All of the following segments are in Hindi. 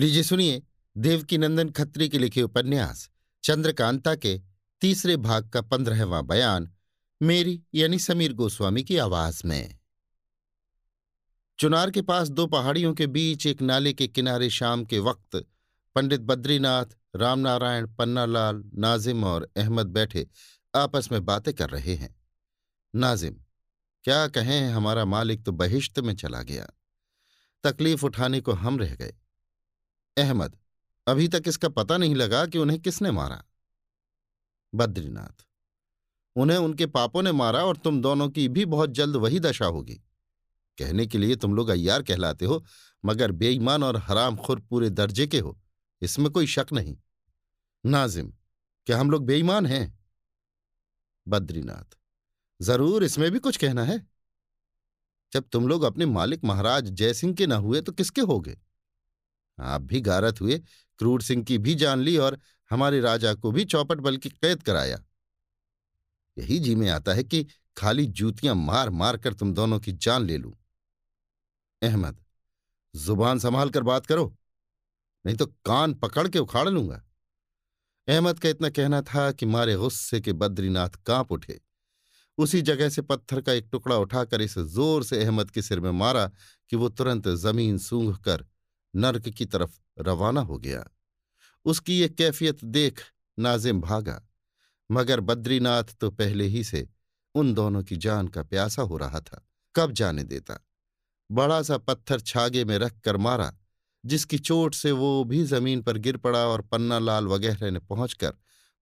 लीजिए सुनिए देवकी नंदन खत्री के लिखे उपन्यास, चंद्रकांता के तीसरे भाग का पंद्रहवां बयान, मेरी यानी समीर गोस्वामी की आवाज़ में। चुनार के पास दो पहाड़ियों के बीच एक नाले के किनारे शाम के वक्त पंडित बद्रीनाथ, रामनारायण, पन्नालाल, नाजिम और अहमद बैठे आपस में बातें कर रहे हैं। नाजिम, क्या कहें, हमारा मालिक तो बहिश्त में चला गया। तकलीफ़ उठाने को हम रह गए। अहमद, अभी तक इसका पता नहीं लगा कि उन्हें किसने मारा। बद्रीनाथ, उन्हें उनके पापों ने मारा और तुम दोनों की भी बहुत जल्द वही दशा होगी। कहने के लिए तुम लोग अय्यार कहलाते हो, मगर बेईमान और हराम खुर पूरे दर्जे के हो। इसमें कोई शक नहीं। नाजिम, क्या हम लोग बेईमान हैं? बद्रीनाथ, ज़रूर इसमें भी कुछ कहना है। जब तुम लोग अपने मालिक महाराज जयसिंह के न हुए तो किसके हो गए आप भी गारत हुए, क्रूर सिंह की भी जान ली और हमारे राजा को भी चौपट बल की कैद कराया। यही जी में आता है कि खाली जूतियाँ मार मार कर तुम दोनों की जान ले लूँ। अहमद, ज़ुबान संभाल कर बात करो, नहीं तो कान पकड़ के उखाड़ लूँगा। अहमद का इतना कहना था कि मारे गुस्से के बद्रीनाथ काँप उठे। उसी जगह से पत्थर का एक टुकड़ा उठाकर इसे ज़ोर से अहमद के सिर में मारा कि वो तुरंत ज़मीन सूंघ कर नर्क की तरफ़ रवाना हो गया। उसकी ये कैफियत देख नाजिम भागा, मगर बद्रीनाथ तो पहले ही से उन दोनों की जान का प्यासा हो रहा था, कब जाने देता। बड़ा सा पत्थर छागे में रख कर मारा, जिसकी चोट से वो भी ज़मीन पर गिर पड़ा और पन्ना लाल वगैरह ने पहुंचकर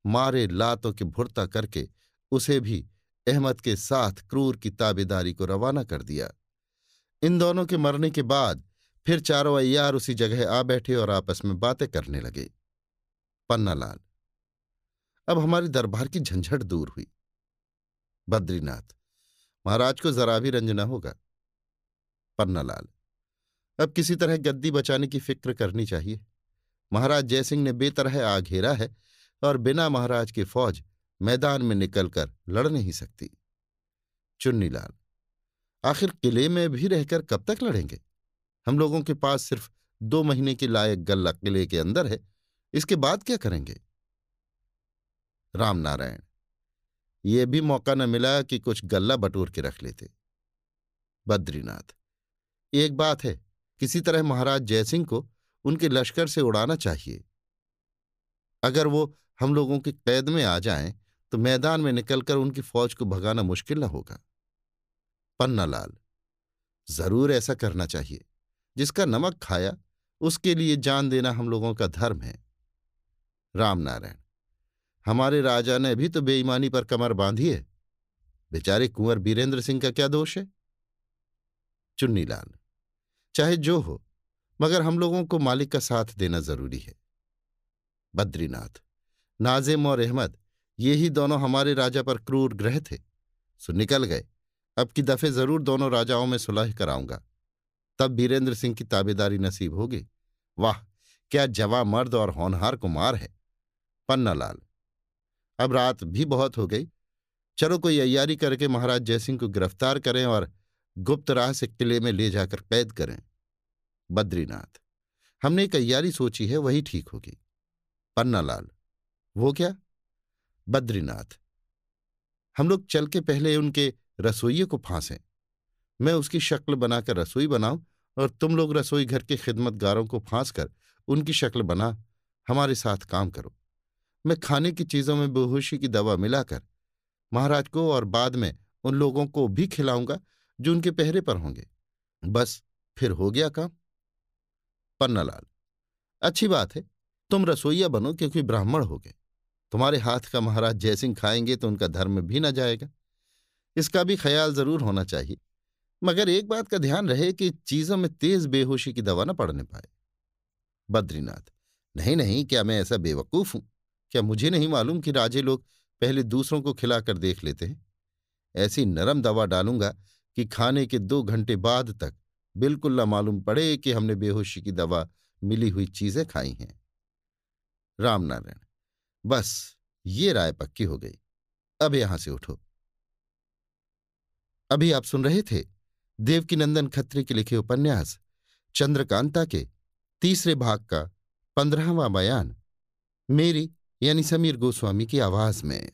मारे लातों की भुरता करके उसे भी अहमद के साथ क्रूर की ताबेदारी को रवाना कर दिया। इन दोनों के मरने के बाद फिर चारों अय्यार उसी जगह आ बैठे और आपस में बातें करने लगे। पन्नालाल अब हमारी दरबार की झंझट दूर हुई। बद्रीनाथ, महाराज को जरा भी रंज न होगा पन्नालाल अब किसी तरह गद्दी बचाने की फ़िक्र करनी चाहिए। महाराज जयसिंह ने बेतरह आ घेरा है और बिना महाराज की फौज मैदान में निकलकर लड़ नहीं सकती। चुन्नीलाल आखिर किले में भी रहकर कब तक लड़ेंगे? हम लोगों के पास सिर्फ़ दो महीने के लायक गल्ला किले के अंदर है, इसके बाद क्या करेंगे? रामनारायण, ये भी मौका न मिला कि कुछ गल्ला बटोर के रख लेते। बद्रीनाथ, एक बात है, किसी तरह महाराज जयसिंह को उनके लश्कर से उड़ाना चाहिए। अगर वो हम लोगों की कैद में आ जाएँ तो मैदान में निकलकर उनकी फौज को भगाना मुश्किल न होगा। पन्नालाल, ज़रूर ऐसा करना चाहिए। जिसका नमक खाया, उसके लिए जान देना हम लोगों का धर्म है। रामनारायण, हमारे राजा ने भी तो बेईमानी पर कमर बांधी है। बेचारे कुंवर बीरेंद्र सिंह का क्या दोष है? चुन्नीलाल, चाहे जो हो, मगर हम लोगों को मालिक का साथ देना ज़रूरी है। बद्रीनाथ, नाजिम और अहमद, ये ही दोनों हमारे राजा पर क्रूर ग्रह थे। सो निकल गए। अब की दफे ज़रूर दोनों राजाओं में सुलह कराऊँगा। तब बीरेंद्र सिंह की ताबेदारी नसीब होगी। वाह, क्या जवा मर्द और होनहार कुमार है। पन्नालाल अब रात भी बहुत हो गई। चलो कोई अयारी करके महाराज जयसिंह को गिरफ़्तार करें और गुप्त राह से किले में ले जाकर कैद करें। बद्रीनाथ। हमने एक अयारी सोची है, वही ठीक होगी। पन्नालाल वो क्या? बद्रीनाथ। हम लोग चल के पहले उनके रसोइये को फांसें। मैं उसकी शक्ल बनाकर रसोई बनाऊँ और तुम लोग रसोई घर के खिदमतगारों को फांस कर उनकी शक्ल बना, हमारे साथ काम करो। मैं खाने की चीज़ों में बेहोशी की दवा मिलाकर, महाराज को और बाद में उन लोगों को भी खिलाऊँगा जो उनके पहरे पर होंगे। बस फिर हो गया काम। पन्नालाल, अच्छी बात है, तुम रसोईया बनो क्योंकि ब्राह्मण हो गए। तुम्हारे हाथ का महाराज जयसिंह खाएँगे तो उनका धर्म भी न जाएगा। इसका भी ख्याल ज़रूर होना चाहिए। मगर एक बात का ध्यान रहे कि चीज़ों में तेज बेहोशी की दवा न पड़ने पाए। बद्रीनाथ, नहीं नहीं, क्या मैं ऐसा बेवकूफ़ हूँ? क्या मुझे नहीं मालूम कि राजे लोग पहले दूसरों को खिलाकर देख लेते हैं? ऐसी नरम दवा डालूँगा कि खाने के दो घंटे बाद तक बिल्कुल न मालूम पड़े कि हमने बेहोशी की दवा मिली हुई चीज़ें खाई हैं। रामनारायण, बस, ये राय पक्की हो गई। अब यहाँ से उठो। अभी आप सुन रहे थे देवकीनंदन खत्री के लिखे उपन्यास, चंद्रकांता के तीसरे भाग का पंद्रहवा बयान, मेरी यानी समीर गोस्वामी की आवाज़ में।